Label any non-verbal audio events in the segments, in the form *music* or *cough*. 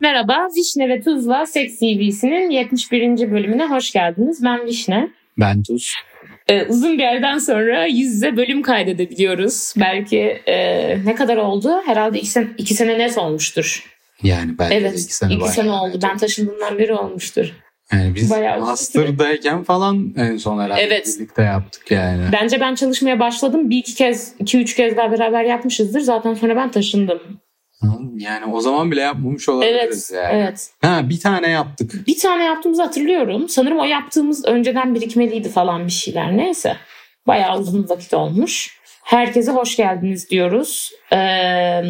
Merhaba, Vişne ve Tuzla Seks TV'sinin 71. bölümüne hoş geldiniz. Ben Vişne. Ben Tuz. Ee, uzun bir yerden sonra yüz yüze bölüm kaydedebiliyoruz. Belki e, ne kadar oldu? Herhalde iki sene, iki sene net olmuştur. Yani belki Evet, iki sene, iki bayağı sene oldu. Ben taşındığımdan beri olmuştur. Yani biz bayağı master'dayken falan en son herhalde Evet. birlikte yaptık yani. Bence ben çalışmaya başladım. Bir iki kez, iki üç kez daha beraber yapmışızdır. Zaten sonra ben taşındım. Yani o zaman bile yapmamış olabiliriz Evet, yani. evet. Ha bir tane yaptık. Bir tane yaptığımızı hatırlıyorum. Sanırım o yaptığımız önceden birikmeliydi falan bir şeyler. Neyse. Bayağı uzun vakit olmuş. Herkese hoş geldiniz diyoruz. Ee,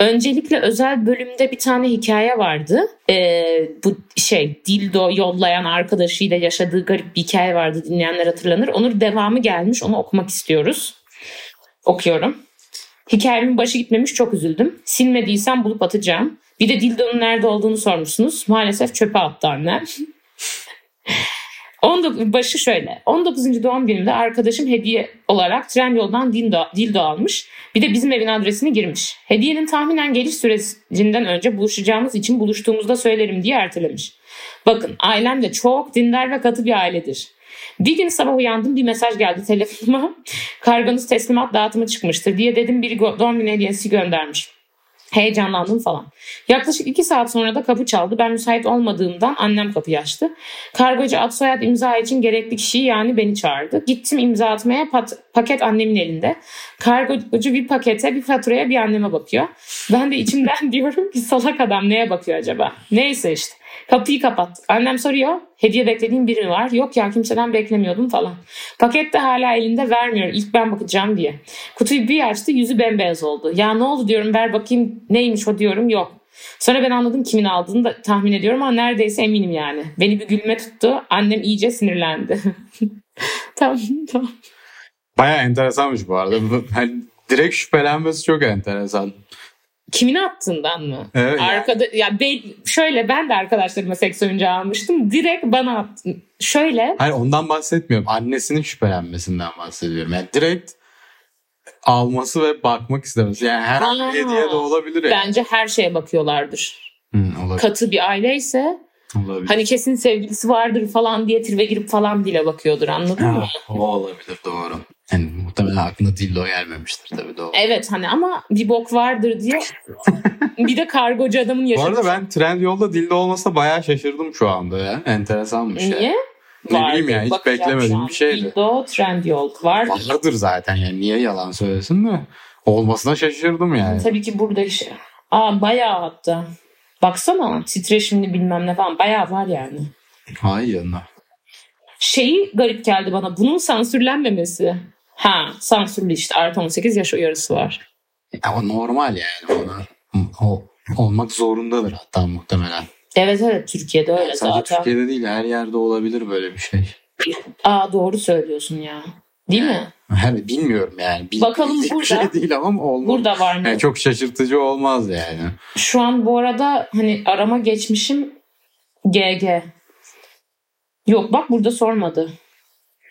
öncelikle özel bölümde bir tane hikaye vardı. Ee, bu şey dildo yollayan arkadaşıyla yaşadığı garip bir hikaye vardı. Dinleyenler hatırlanır. Onun devamı gelmiş. Onu okumak istiyoruz. Okuyorum. Hikayemin başı gitmemiş çok üzüldüm. Silmediysem bulup atacağım. Bir de dildonun nerede olduğunu sormuşsunuz. Maalesef çöpe attı annem. *laughs* 19, başı şöyle. 19. doğum günümde arkadaşım hediye olarak Trendyol'dan dildo, dildo almış. Bir de bizim evin adresini girmiş. Hediyenin tahminen geliş sürecinden önce buluşacağımız için buluştuğumuzda söylerim diye ertelemiş. Bakın ailem de çok dindar ve katı bir ailedir. Bir gün sabah uyandım bir mesaj geldi telefonuma. *laughs* Kargonuz teslimat dağıtımı çıkmıştır diye dedim biri doğum günü hediyesi göndermiş. Heyecanlandım falan. Yaklaşık iki saat sonra da kapı çaldı. Ben müsait olmadığımdan annem kapıyı açtı. Kargocu ad soyad imza için gerekli kişiyi yani beni çağırdı. Gittim imza atmaya pat- paket annemin elinde. Kargocu bir pakete bir faturaya bir anneme bakıyor. Ben de içimden *laughs* diyorum ki salak adam neye bakıyor acaba? Neyse işte. Kapıyı kapat. Annem soruyor. Hediye beklediğin biri mi var? Yok ya kimseden beklemiyordum falan. Paket de hala elinde vermiyor. İlk ben bakacağım diye. Kutuyu bir açtı yüzü bembeyaz oldu. Ya ne oldu diyorum ver bakayım neymiş o diyorum yok. Sonra ben anladım kimin aldığını da tahmin ediyorum ama neredeyse eminim yani. Beni bir gülme tuttu. Annem iyice sinirlendi. *laughs* tamam tamam. Baya enteresanmış bu arada. Hani direkt şüphelenmesi çok enteresan. Kimin attığından mı? Evet. Arkada ya ben, şöyle ben de arkadaşlarıma seks oyuncağı almıştım. Direkt bana attın. Şöyle Hayır ondan bahsetmiyorum. Annesinin şüphelenmesinden bahsediyorum. Yani direkt alması ve bakmak istemesi. Yani herhangi Aa. hediye de olabilir yani. bence her şeye bakıyorlardır. Hı, olabilir. Katı bir aileyse olabilir. hani kesin sevgilisi vardır falan diye tribe girip falan bile bakıyordur anladın mı? Ha, o olabilir doğru. Yani muhtemelen aklına dildo gelmemiştir tabii doğru. Evet hani ama bir bok vardır diye. *laughs* bir de kargocu adamın Bu yaşadığı. arada ben Trendyol'da dildo olmasına bayağı şaşırdım şu anda ya. Enteresanmış ya. Niye? Ne bileyim ya, hiç an. bir şeydi. Dildo Trendyol var. Vardır zaten yani niye yalan söylesin de. Olmasına şaşırdım yani. Tabii ki burada işte. Aa bayağı hatta. Baksana titreşimli bilmem ne falan bayağı var yani. Hay yanına. Şeyi garip geldi bana bunun sansürlenmemesi. Ha sansürlü işte artı 18 yaş uyarısı var. Ama normal yani ona. O, olmak zorundadır hatta muhtemelen. Evet evet Türkiye'de öyle Sadece zaten. Türkiye'de değil her yerde olabilir böyle bir şey. Aa doğru söylüyorsun ya. Değil mi? Her bilmiyorum yani. Bil, Bakalım burada. şey değil ama olmaz. Burada var mı? Yani çok şaşırtıcı olmaz yani. Şu an bu arada hani arama geçmişim GG. Yok bak burada sormadı.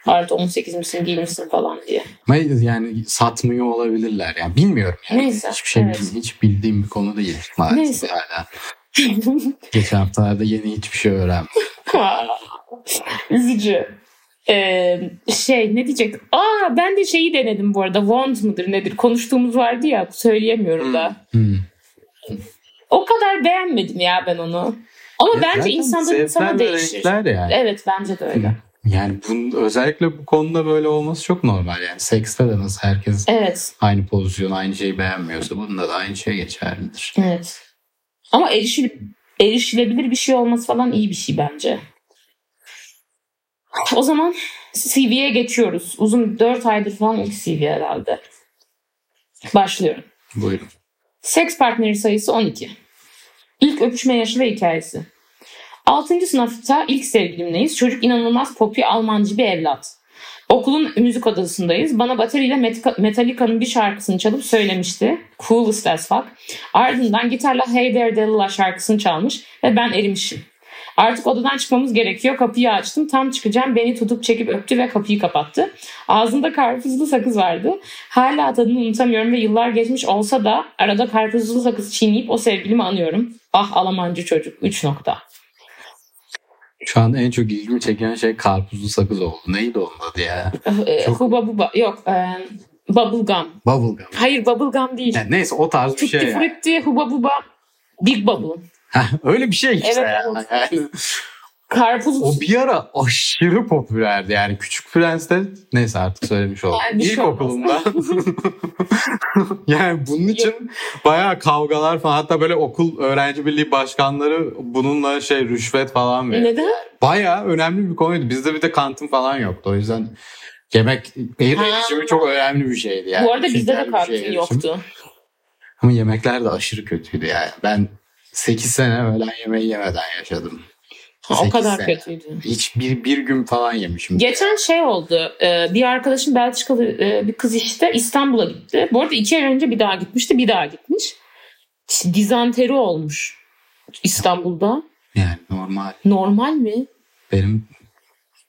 Artı 18 misin değil misin falan. Ama yani satmıyor olabilirler yani. Bilmiyorum yani. Neyse, Hiçbir şey evet. bil- hiç bildiğim bir konu değil maalesef Neyse. hala. Geçen haftalarda yeni hiçbir şey öğrenmedim. *laughs* Üzücü. Ee, şey ne diyecek? Aa ben de şeyi denedim bu arada. Want mıdır nedir? Konuştuğumuz vardı ya söyleyemiyorum da. Hmm. O kadar beğenmedim ya ben onu. Ama Ya bence insandan insana değişir. yani. Evet bence de öyle. Yani bunun, özellikle bu konuda böyle olması çok normal yani. Sekste de nasıl herkes Evet. aynı pozisyon, aynı şeyi beğenmiyorsa bunda da aynı şey geçerlidir. Evet. Ama erişil, erişilebilir bir şey olması falan iyi bir şey bence. O zaman CV'ye geçiyoruz. Uzun 4 aydır falan ilk CV herhalde. Başlıyorum. Buyurun. Seks partneri sayısı 12. İlk öpüşme yaşı ve hikayesi. 6. sınıfta ilk sevgilimleyiz. Çocuk inanılmaz popi Almancı bir evlat. Okulun müzik odasındayız. Bana bateriyle Metallica- Metallica'nın bir şarkısını çalıp söylemişti. Coolest as fuck. Ardından gitarla Hey There Delilah şarkısını çalmış ve ben erimişim. Artık odadan çıkmamız gerekiyor. Kapıyı açtım. Tam çıkacağım. Beni tutup çekip öptü ve kapıyı kapattı. Ağzında karpuzlu sakız vardı. Hala tadını unutamıyorum ve yıllar geçmiş olsa da arada karpuzlu sakız çiğneyip o sevgilimi anıyorum. Ah Almancı çocuk. 3 nokta. Şu an en çok ilgimi çeken şey karpuzlu sakız oldu. Neydi onun adı ya? Ee, Çok- Huba buba. Yok. E, bubblegum. Bubblegum. Hayır bubblegum değil. Yani neyse o tarz bir Tutti şey yani. frutti, huba buba, big bubble. *laughs* Öyle bir şey işte Evet, yani. Karpuz. O bir ara aşırı popülerdi yani. Küçük Prens'te neyse artık söylemiş oldum. Yani şey İlkokulumda. *laughs* yani bunun için bayağı kavgalar falan hatta böyle okul öğrenci birliği başkanları bununla şey rüşvet falan veriyor. Neden? Bayağı önemli bir konuydu. Bizde bir de kantin falan yoktu. O yüzden yemek erişimi çok önemli bir şeydi yani. Bu arada bizde de kantin şey yoktu. Ama yemekler de aşırı kötüydü yani. Ben 8 sene öğlen yemeği yemeden yaşadım. Ha, o kadar kötüydü. Hiç bir, bir gün falan yemişim. Geçen şey oldu. e, Bir arkadaşım Belçikalı e, bir kız işte İstanbul'a gitti. Bu arada iki ay önce bir daha gitmişti. Bir daha gitmiş. İşte dizanteri olmuş İstanbul'da. Yani normal. Normal mi? Benim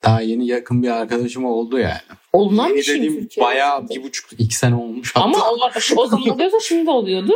daha yeni yakın bir arkadaşım oldu yani. Olunan bir şey mi dediğim Türkiye'de? bayağı bir buçuk iki sene olmuş. Hatta Ama o, o zaman oluyorsa şimdi oluyordu.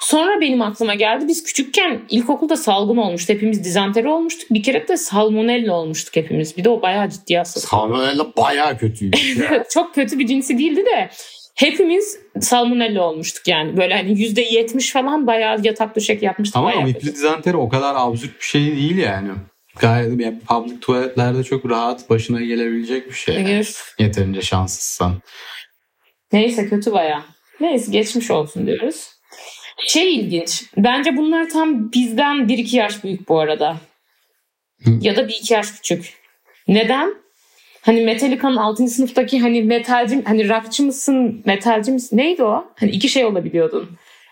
Sonra benim aklıma geldi. Biz küçükken ilkokulda salgın olmuştu. Hepimiz dizanteri olmuştuk. Bir kere de salmonella olmuştuk hepimiz. Bir de o bayağı ciddi hastalık. Salmonella bayağı kötüydü. *laughs* Çok kötü bir cinsi değildi de hepimiz salmonella olmuştuk yani. Böyle hani yüzde yetmiş falan bayağı yatak döşek yatmıştık. Ama bayağı amipli dizanteri o kadar absürt bir şey değil yani. Gayet yani public tuvaletlerde çok rahat başına gelebilecek bir şey. yani. Yeterince şanssızsan. Neyse kötü bayağı. Neyse geçmiş olsun diyoruz. Şey ilginç. Bence bunlar tam bizden 1-2 yaş büyük bu arada. Hı. Ya da 1-2 yaş küçük. Neden? Hani Metallica'nın 6. sınıftaki hani metalci hani rockçı mısın, metalci misin? Neydi o? Hani iki şey olabiliyordun.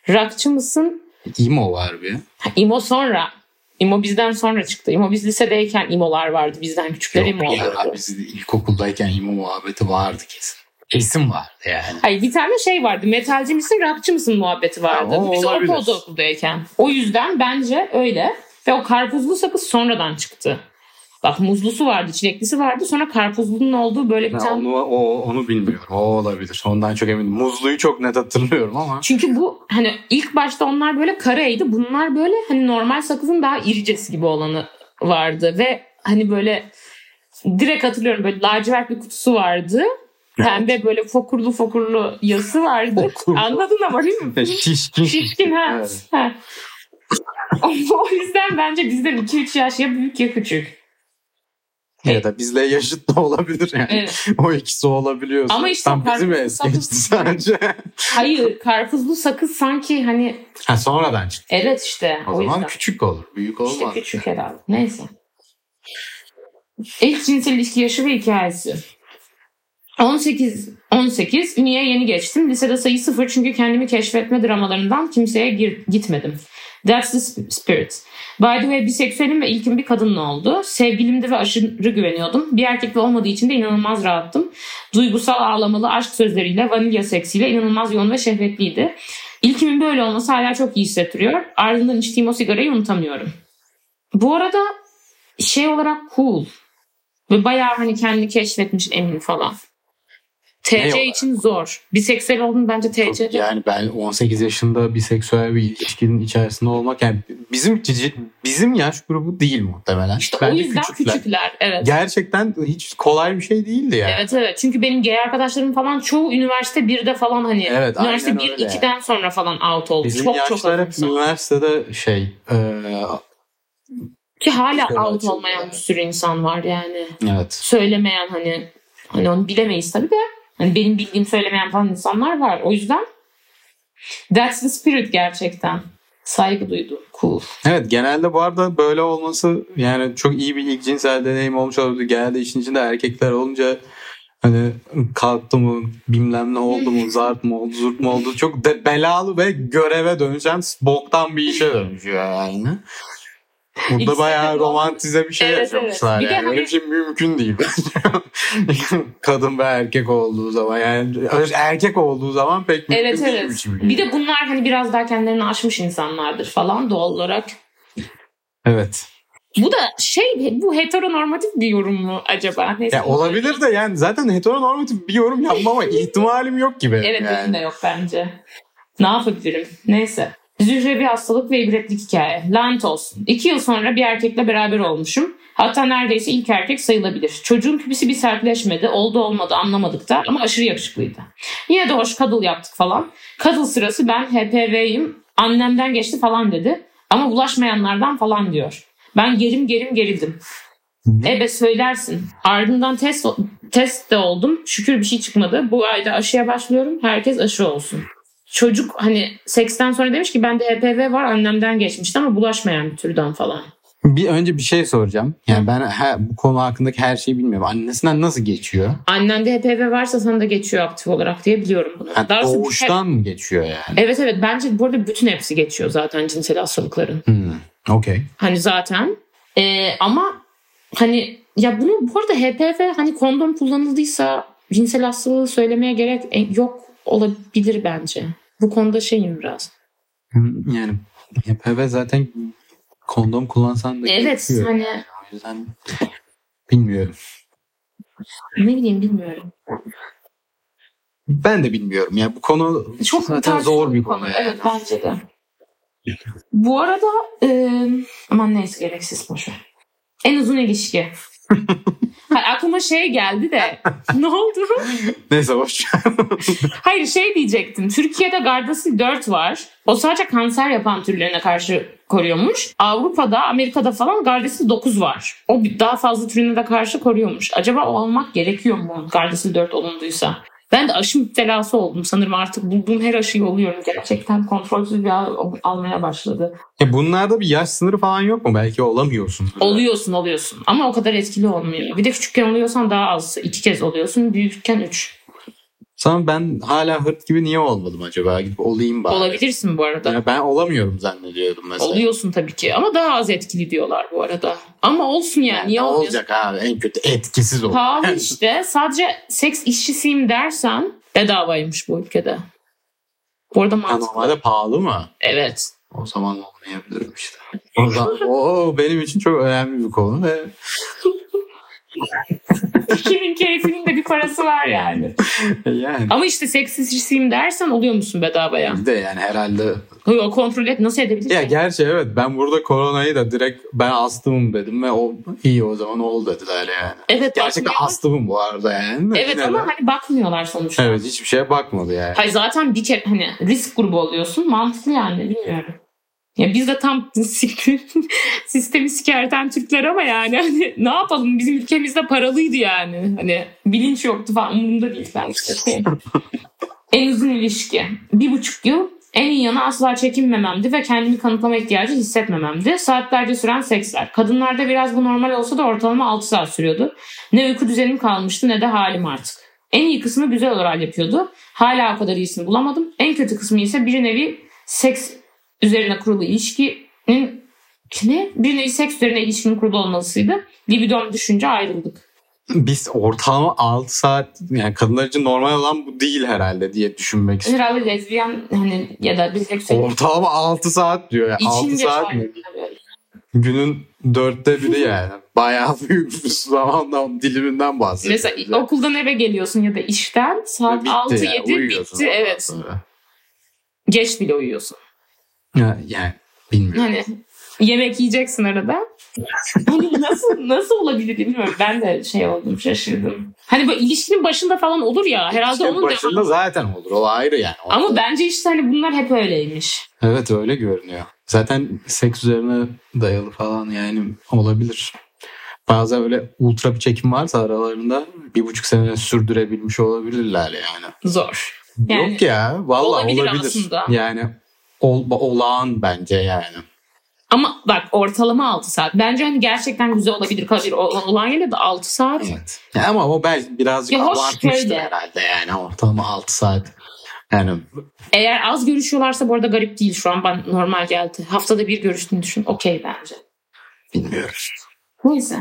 Rockçı mısın? Emo var bir. Ha, imo sonra. İmo bizden sonra çıktı. İmo biz lisedeyken imolar vardı. Bizden küçükler imo Yok ya oluyordu. biz ilkokuldayken emo muhabbeti vardı kesin. Kesin vardı yani. Hayır bir tane şey vardı. Metalci misin, rockçı mısın muhabbeti vardı. Ha, o Biz ortaokuldayken. O yüzden bence öyle. Ve o karpuzlu sakız sonradan çıktı. Bak muzlusu vardı, çileklisi vardı. Sonra karpuzlunun olduğu böyle bir tane... onu, o, onu bilmiyorum. O olabilir. Ondan çok eminim. Muzluyu çok net hatırlıyorum ama. Çünkü bu hani ilk başta onlar böyle karaydı. Bunlar böyle hani normal sakızın daha iricesi gibi olanı vardı. Ve hani böyle direkt hatırlıyorum böyle lacivert bir kutusu vardı. Pembe böyle fokurlu fokurlu yazısı vardı. Fokurlu. Anladın ama değil mi? *laughs* Şişkin. Şişkin ha. Evet. ha. *laughs* o yüzden bence bizden 2-3 yaş ya büyük ya küçük. Ya da bizle yaşıt da olabilir yani. Evet. *laughs* O ikisi olabiliyorsa. Ama işte Tam es sakız- geçti *laughs* sadece. Hayır karpuzlu sakız sanki hani ha sonradan çıktı. evet işte O, o, zaman yüzden. küçük olur. Büyük olmaz. İşte küçük herhalde. Neyse. İlk cinsel ilişki yaşı ve hikayesi. 18 18 Ünye'ye yeni geçtim. Lisede sayı sıfır çünkü kendimi keşfetme dramalarından kimseye gir, gitmedim. That's the sp- spirit. By the way biseksüelim ve ilkim bir kadınla oldu. Sevgilimdi ve aşırı güveniyordum. Bir erkekle olmadığı için de inanılmaz rahattım. Duygusal ağlamalı aşk sözleriyle, vanilya seksiyle inanılmaz yoğun ve şehvetliydi. İlkimin böyle olması hala çok iyi hissettiriyor. Ardından içtiğim o sigarayı unutamıyorum. Bu arada şey olarak cool. Ve bayağı hani kendini keşfetmiş emin falan. Ne TC olarak? için zor. Biseksüel oldun bence Çok- TC. yani ben 18 yaşında biseksüel bir ilişkinin içerisinde olmak yani bizim bizim yaş grubu değil muhtemelen. İşte o Bence yüzden küçükler. küçükler. Evet. Gerçekten hiç kolay bir şey değildi yani. Evet evet. Çünkü benim gay arkadaşlarım falan çoğu üniversite 1'de falan hani Evet, üniversite aynen 1 öyle. 2'den sonra falan out oldu. Bizim çok çok hep üniversitede şey e, Ki hala İşte out olmayan yani. bir sürü insan var yani. evet. Söylemeyen hani hani onu bilemeyiz tabii de hani benim bildiğim söylemeyen falan insanlar var. O yüzden that's the spirit gerçekten. Saygı duydum. Cool. Evet genelde bu arada böyle olması yani çok iyi bir ilk cinsel deneyim olmuş olabilir. Genelde işin içinde erkekler olunca hani kalktı mı bilmem ne oldu mu zart mı oldu zurt mu oldu çok de belalı ve göreve dönüşen boktan bir işe dönüşüyor yani. Burada İkisi bayağı romantize bir şey Evet, yaşamışlar evet. Bir yani. Hani- bir şey mümkün değil. *laughs* Kadın ve erkek olduğu zaman yani erkek olduğu zaman pek mümkün Evet evet. değilmiş gibi Bir geliyor. de bunlar hani biraz daha kendilerini aşmış insanlardır falan doğal olarak. Evet. Bu da şey bu heteronormatif bir yorum mu acaba? Neyse. Ya olabilir de yani zaten heteronormatif bir yorum yapmama ihtimalim yok gibi. Evet yani. benim de yok bence. Ne yapabilirim? Neyse. Zühre bir hastalık ve ibretlik hikaye. Lanet olsun. İki yıl sonra bir erkekle beraber olmuşum. Hatta neredeyse ilk erkek sayılabilir. Çocuğun pipisi bir sertleşmedi. Oldu olmadı anlamadık da ama aşırı yakışıklıydı. Yine de hoş kadıl yaptık falan. Kadıl sırası ben HPV'yim. Annemden geçti falan dedi. Ama bulaşmayanlardan falan diyor. Ben gerim gerim gerildim. Ebe söylersin. Ardından test, test de oldum. Şükür bir şey çıkmadı. Bu ayda aşıya başlıyorum. Herkes aşı olsun. Çocuk hani seksten sonra demiş ki bende HPV var annemden geçmişti ama bulaşmayan bir türden falan. Bir önce bir şey soracağım. Yani ben he- bu konu hakkındaki her şeyi bilmiyorum. Annesinden nasıl geçiyor? Annende HPV varsa sana da geçiyor aktif olarak diye biliyorum bunu. Yani Daha hep- doğuştan mı geçiyor yani? Evet evet bence bu arada bütün hepsi geçiyor zaten cinsel hastalıkların. Hmm, Okey. Hani zaten Ee, ama hani ya bunu bu arada HPV hani kondom kullanıldıysa cinsel hastalığı söylemeye gerek e, yok olabilir bence. Bu konuda şeyim biraz. Hmm, Yani HPV zaten kondom kullansan da Evet geçiyor. hani O yüzden bilmiyorum. ne bileyim bilmiyorum. Ben de bilmiyorum. Ya bu konu Çok zaten zor bir konu. yani. Evet bence de. Bu arada e, aman neyse gereksiz boşver. En uzun ilişki. *laughs* Hayır, aklıma şey geldi de *laughs* ne oldu? Neyse ver. Hayır şey diyecektim. Türkiye'de Gardasil 4 var. O sadece kanser yapan türlerine karşı koruyormuş. Avrupa'da, Amerika'da falan Gardasil 9 var. O daha fazla türüne de karşı koruyormuş. Acaba o almak gerekiyor mu Gardasil 4 olunduysa? Ben de aşı müptelası oldum. Sanırım artık bulduğum her aşıyı oluyorum. Gerçekten kontrolsüz bir al- almaya başladı. Ya bunlarda bir yaş sınırı falan yok mu? Belki olamıyorsun. Oluyorsun oluyorsun. Ama o kadar etkili olmuyor. Bir de küçükken oluyorsan daha az. iki kez oluyorsun. Büyükken üç. Sana ben hala hırt gibi niye olmadım acaba? Gidip olayım bari. Olabilirsin bu arada. Ya ben olamıyorum zannediyordum mesela. Oluyorsun tabii ki ama daha az etkili diyorlar bu arada. Ama olsun yani, Yani niye olacak abi? En kötü etkisiz olur. Pahalı işte. Sadece seks işçisiyim dersen bedavaymış bu ülkede. Bu arada mantıklı. normalde pahalı mı? Evet. O zaman olmayabilirim işte. O, zaman, o benim için çok önemli bir konu ve *laughs* Kimin keyfinin de bir parası var yani. yani Ama işte seks işçisiyim dersen oluyor musun bedavaya? bir de yani herhalde Yok kontrol et nasıl edebilirsin? ya gerçi evet ben burada koronayı da direkt ben astımım dedim ve o iyi o zaman ol dediler yani. evet Gerçekten bakmıyor. astımım bu arada yani. Evet Yine ama de- hani bakmıyorlar sonuçta. Evet hiçbir şeye bakmadı yani. Hayır zaten bir kere hani risk grubu oluyorsun. Mantıklı yani bilmiyorum. Ya biz de tam *laughs* sistemi sikerten Türkler ama yani hani ne yapalım bizim ülkemizde paralıydı yani. Hani bilinç yoktu falan umurumda değil belki. en uzun ilişki. Bir buçuk yıl en iyi yanı asla çekinmememdi ve kendimi kanıtlama ihtiyacı hissetmememdi. Saatlerce süren seksler. Kadınlarda biraz bu normal olsa da ortalama 6 saat sürüyordu. Ne uyku düzenim kalmıştı ne de halim artık. En iyi kısmı güzel oral yapıyordu. Hala o kadar iyisini bulamadım. En kötü kısmı ise bir nevi seks üzerine kurulu ilişkinin ne? Bir nevi seks üzerine ilişkinin kurulu olmasıydı. Libidom düşünce ayrıldık. Biz ortalama 6 saat yani kadınlar için normal olan bu değil herhalde diye düşünmek istiyorum. Herhalde lezbiyen hani ya da biseksüel Ortalama 6 saat diyor ya. 6 içince saat mi? Günün dörtte biri yani. Bayağı *laughs* büyük bir zamandan diliminden bahsediyoruz. Mesela okuldan eve geliyorsun ya da işten saat Bitti 6-7 yani, bitti. Evet. sonra. Geç bile uyuyorsun. Ya, yani bilmiyorum. Hani yemek yiyeceksin arada. hani nasıl nasıl olabilir bilmiyorum. Ben de şey oldum şaşırdım. Hani böyle ilişkinin başında falan olur ya herhalde İşte onun başında devamı. zaten olur. O ayrı yani. O- Ama bence işte hani bunlar hep öyleymiş. Evet öyle görünüyor. Zaten seks üzerine dayalı falan yani olabilir. Bazen öyle ultra bir çekim varsa aralarında bir buçuk sene sürdürebilmiş olabilirler yani. Zor. Yani Yok ya vallahi olabilir olabilir. aslında. Yani ol, olağan bence yani. Ama bak ortalama 6 saat. Bence hani gerçekten güzel olabilir. Kalabilir. O- Olan yine de 6 saat. Evet. Ya ama o belki birazcık Ya abartmıştır herhalde yani ortalama 6 saat. Yani Eğer az görüşüyorlarsa bu arada garip değil. Şu an ben normal geldi. Haftada bir görüştüğünü düşün. Okey bence. bilmiyorum. Neyse.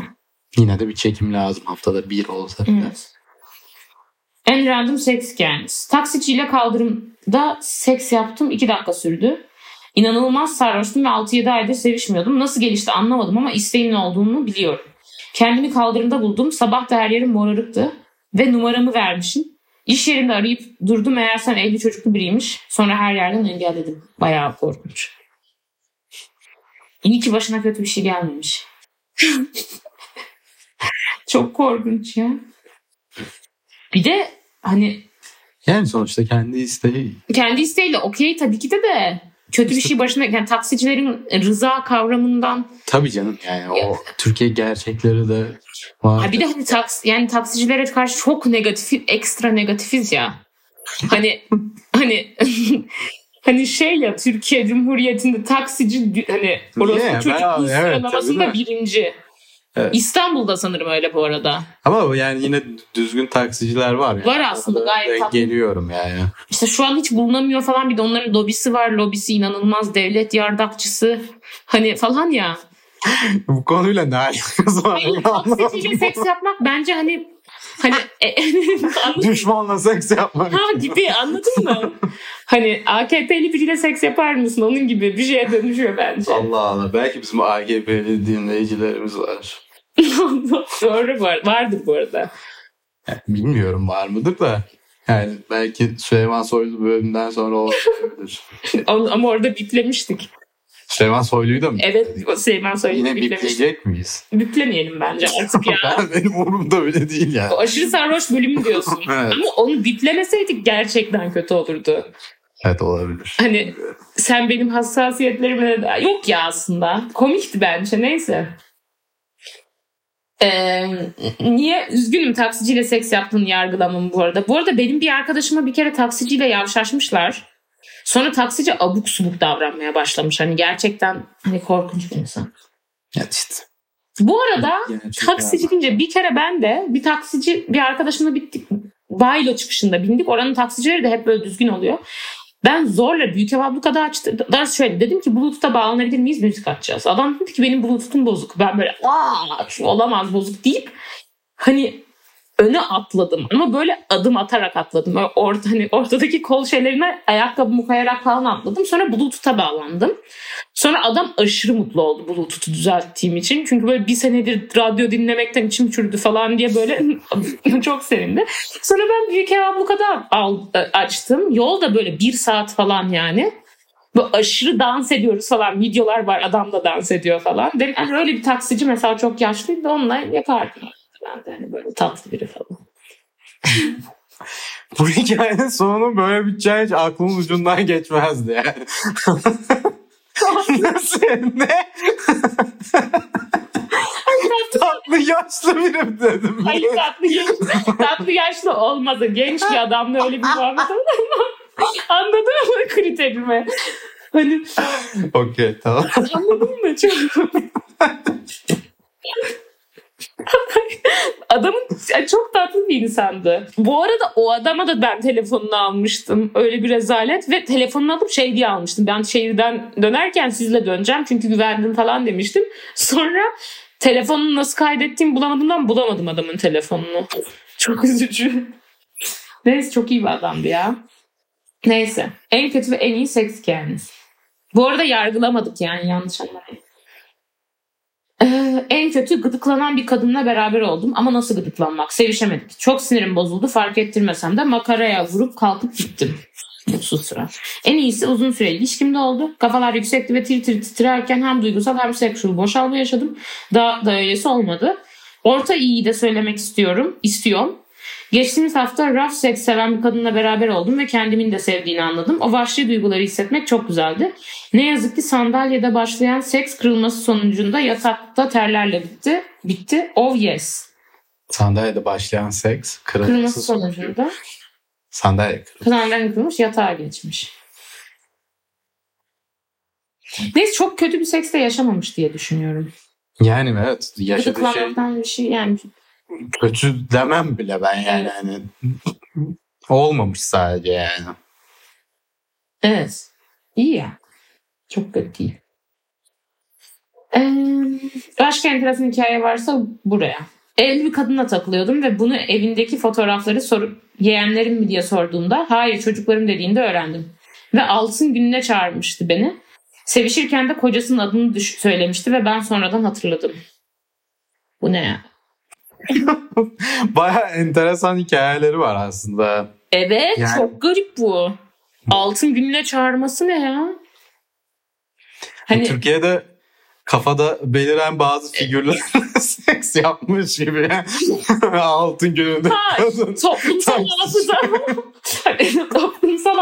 Yine de bir çekim lazım haftada bir olsa. Evet. En random seks hikayeniz. Taksiciyle kaldırımda seks yaptım. 2 dakika sürdü. İnanılmaz sarhoştum ve 6-7 aydır sevişmiyordum. Nasıl gelişti anlamadım ama isteğimin olduğunu biliyorum. Kendimi kaldırımda buldum. Sabah da her yerim morarıktı. Ve numaramı vermişim. İş yerinde arayıp durdum meğersem evli çocuklu biriymiş. Sonra her yerden engelledim. Bayağı korkunç. İyi ki başına kötü bir şey gelmemiş. *laughs* Çok korkunç ya. Bir de hani Yani sonuçta kendi isteği. kendi isteğiyle okey tabii ki de de kötü bir şey başına yani taksicilerin rıza kavramından Tabii canım yani o Türkiye gerçekleri de var. ha bir de hani taks yani taksicilere karşı çok negatif ekstra negatifiz ya. Hani *laughs* hani *laughs* hani şey ya Türkiye Cumhuriyeti'nde taksici hani orası Yeah, evet, sıralamasında birinci. Evet. İstanbul'da sanırım öyle bu arada. Ama yani yine düzgün taksiciler var. Yani. Var aslında, Orada gayet tatlı. Geliyorum yani. İşte şu an hiç bulunamıyor falan bir de onların lobisi var. Lobisi inanılmaz devlet yardakçısı hani falan ya. *laughs* Bu konuyla ne alakası var? Hayır, taksiciyle seks yapmak bence hani hani e, *laughs* Düşmanla seks yapmak. ha gibi anladın mı? *laughs* Hani AKP'li biriyle seks yapar mısın? Onun gibi bir şeye dönüşüyor bence. Allah Allah. Belki bizim AKP'li dinleyicilerimiz var. *laughs* Doğru var. Vardır bu arada. Yani bilmiyorum var mıdır da. Yani belki Süleyman Soylu bölümünden sonra. *laughs* Onu- Ama orada biplemiştik. Süleyman Soylu'yu da mı? Evet o Süleyman Soylu'yu Yine bipleyecek miyiz? Biplemeyelim bence artık *laughs* ya. Ben benim umurumda öyle değil yani. O aşırı sarhoş bölümü diyorsun. Evet. Ama onu biplemeseydik gerçekten kötü olurdu. Evet olabilir. Hani sen benim hassasiyetlerime de... Yok ya aslında. Komikti bence neyse. Ee, niye üzgünüm taksiciyle seks yaptığını yargılamam bu arada. Bu arada benim bir arkadaşıma bir kere taksiciyle yavşaşmışlar. Sonra taksici abuk subuk davranmaya başlamış. Hani gerçekten hani korkunç bir insan. Ya işte. Bu arada Gerçekten. taksici deyince bir kere ben de bir taksici bir arkadaşımla bittik. Baylo çıkışında bindik. Oranın taksicileri de hep böyle düzgün oluyor. Ben zorla büyük ev ablukada açtım. Daha şöyle dedim ki Bluetooth'a bağlanabilir miyiz? Müzik açacağız. Adam dedi ki benim Bluetooth'um bozuk. Ben böyle aa olamaz bozuk deyip hani öne atladım. Ama böyle adım atarak atladım. Böyle orta, hani ortadaki kol şeylerine ayakkabımı koyarak falan atladım. Sonra Bluetooth'a bağlandım. Sonra adam aşırı mutlu oldu Bluetooth'u düzelttiğim için. Çünkü böyle bir senedir radyo dinlemekten içim çürdü falan diye böyle *laughs* çok sevindi. Sonra ben büyük ev ablukada açtım. Yolda böyle bir saat falan yani. Bu aşırı dans ediyoruz falan. Videolar var adam da dans ediyor falan. Dedim yani öyle bir taksici mesela çok yaşlıydı onunla yakardım. Ben de hani böyle tatlı biri falan. *laughs* Bu hikayenin sonu böyle biteceği hiç aklımın ucundan geçmezdi yani. *laughs* Nasıl? ne? Tatlı yaşlı birim dedim. Hayır tatlı yaşlı, tatlı yaşlı olmadı. Genç bir adamla öyle bir muhabbet ama anladın mı kriterimi? Hani Okey tamam. anladın mı? Çok... *laughs* *laughs* Adamın yani çok tatlı bir insandı. Bu arada o adama da ben telefonunu almıştım. Öyle bir rezalet ve telefonunu alıp şey diye almıştım. Ben şehirden dönerken sizle döneceğim çünkü güvendim falan demiştim. Sonra telefonunu nasıl kaydettiğimi bulamadığımdan bulamadım adamın telefonunu. Çok üzücü. Neyse çok iyi bir adamdı ya. Neyse. En kötü ve en iyi seks hikayeniz. Bu arada yargılamadık yani yanlış anlamayın. En kötü gıdıklanan bir kadınla beraber oldum ama nasıl gıdıklanmak? Sevişemedik. Çok sinirim bozuldu fark ettirmesem de makaraya vurup kalkıp gittim. Mutsuz sıra. En iyisi uzun süreli ilişkimde oldu. Kafalar yüksekti ve tir tir titrerken hem duygusal hem sexual boşalma yaşadım. Daha da öylesi olmadı. Orta iyiyi de söylemek istiyorum. istiyorum. Geçtiğimiz hafta rough sex seven bir kadınla beraber oldum ve kendimin de sevdiğini anladım. O vahşi duyguları hissetmek çok güzeldi. Ne yazık ki sandalyede başlayan seks kırılması sonucunda yatakta terlerle bitti. Bitti. Oh yes. Sandalyede başlayan seks Kırılması kırılması sonucunda Sandalye kırılması. sandalye kırılmış yatağa geçmiş. Neyse çok kötü bir seks de yaşamamış diye düşünüyorum. Yani evet yaşadığı şey bir şey yani kötü demem bile ben yani. Evet. Hani olmamış sadece yani. Evet. İyi ya. Çok kötü değil. Ee, başka enteresan hikaye varsa buraya. Evli bir kadınla takılıyordum ve bunu evindeki fotoğrafları sorup yeğenlerim mi diye sorduğumda hayır çocuklarım dediğinde öğrendim. Ve altın gününe çağırmıştı beni. Sevişirken de kocasının adını söylemişti ve ben sonradan hatırladım. Bu ne ya? *laughs* Baya enteresan hikayeleri var aslında. Evet Yani- çok garip bu. Altın gününe çağırması ne ya? Hani Türkiye'de kafada beliren bazı figürler *laughs* seks yapmış gibi. *laughs* Altın gününde Ha, kadın. toplumsal hafıza. Toplumsal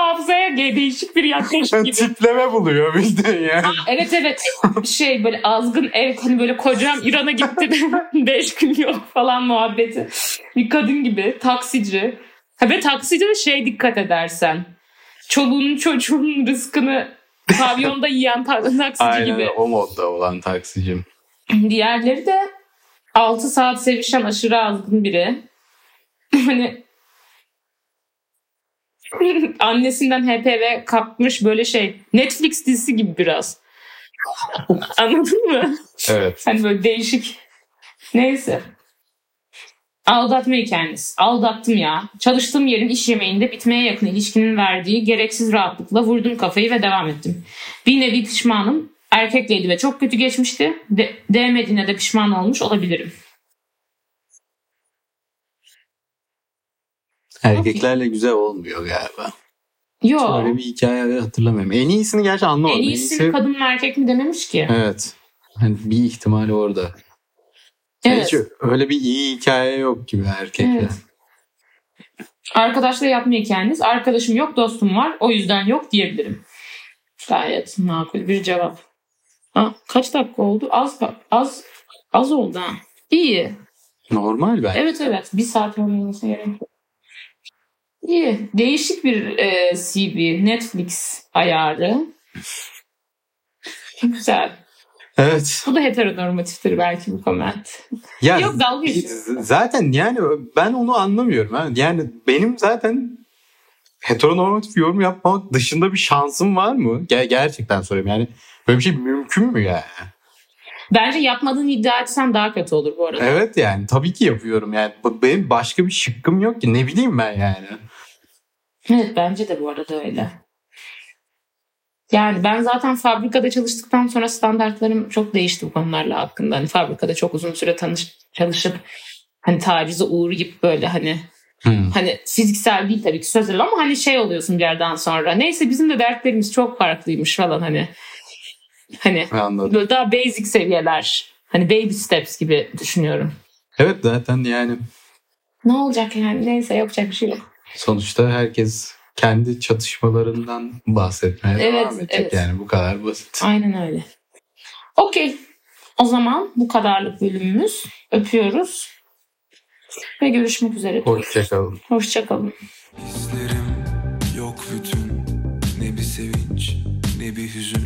hafızaya değişik bir yaklaşım *laughs* gibi. Tipleme buluyor bildiğin yani. Evet evet şey böyle azgın ev hani böyle kocam İran'a gitti 5 *laughs* gün yok falan muhabbeti. Bir kadın gibi taksici. Ha ve taksici de şey dikkat edersen. Çoluğunun çocuğunun rızkını pavyonda yiyen ta- taksici Aynen gibi. o modda olan taksicim. Diğerleri de 6 saat sevişen aşırı azgın biri. *laughs* Hani *laughs* annesinden HPV kapmış böyle şey Netflix dizisi gibi biraz. *laughs* Anladın mı? Evet. Hani böyle değişik. Neyse. Aldatma hikayeniz. Aldattım ya. Çalıştığım yerin iş yemeğinde bitmeye yakın ilişkinin verdiği gereksiz rahatlıkla vurdum kafayı ve devam ettim. Bir nevi pişmanım. Erkekleydi ve çok kötü geçmişti. De- değmediğine de pişman olmuş olabilirim. Erkeklerle güzel olmuyor galiba. Yo. Öyle bir hikaye hatırlamıyorum. En iyisini gerçi anlamadım. En iyisi kadın mı erkek mi dememiş ki. Evet. Hani bir ihtimal orada. Evet. Hiç öyle bir iyi hikaye yok gibi erkekle. Evet. Arkadaşla yapma hikayeniz. Arkadaşım yok dostum var. O yüzden yok diyebilirim. Gayet makul bir cevap. Ha, kaç dakika oldu? Az az az oldu ha. İyi. Normal ben. Evet evet. Bir saat olması gerek yok. İyi. Değişik bir e, CV. Netflix ayarı. Güzel. Evet. Bu da heteronormatiftir belki bu comment. Ya Yok, dalga zaten yani ben onu anlamıyorum. ha. Yani benim zaten heteronormatif yorum yapmak dışında bir şansım var mı? Ger- gerçekten soruyorum yani. Böyle bir şey mümkün mü yani? Bence yapmadığını iddia etsen daha kötü olur bu arada. Evet yani tabii ki yapıyorum yani. Benim başka bir şıkkım yok ki. Ne bileyim ben yani. Evet bence de bu arada öyle. Yani ben zaten fabrikada çalıştıktan sonra standartlarım çok değişti bu konularla hakkında. Hani fabrikada çok uzun süre tanış, çalışıp hani tacize uğrayıp böyle hani Hmm. hani fiziksel değil tabii ki sözel ama hani şey oluyorsun bir yerden sonra. Neyse bizim de dertlerimiz çok farklıymış falan hani. Hani Anladım. böyle daha basic seviyeler. Hani baby steps gibi düşünüyorum. Evet zaten yani Ne olacak yani neyse yapacak bir şey yok. Sonuçta herkes kendi çatışmalarından bahsetmeye Evet, devam edecek evet. yani bu kadar basit. Aynen öyle. Okey. O zaman bu kadarlık bölümümüz. Öpüyoruz. Ve görüşmek üzere. Hoşçakalın. Hoşçakalın. Hislerim yok bütün Ne bir sevinç ne bir hüzün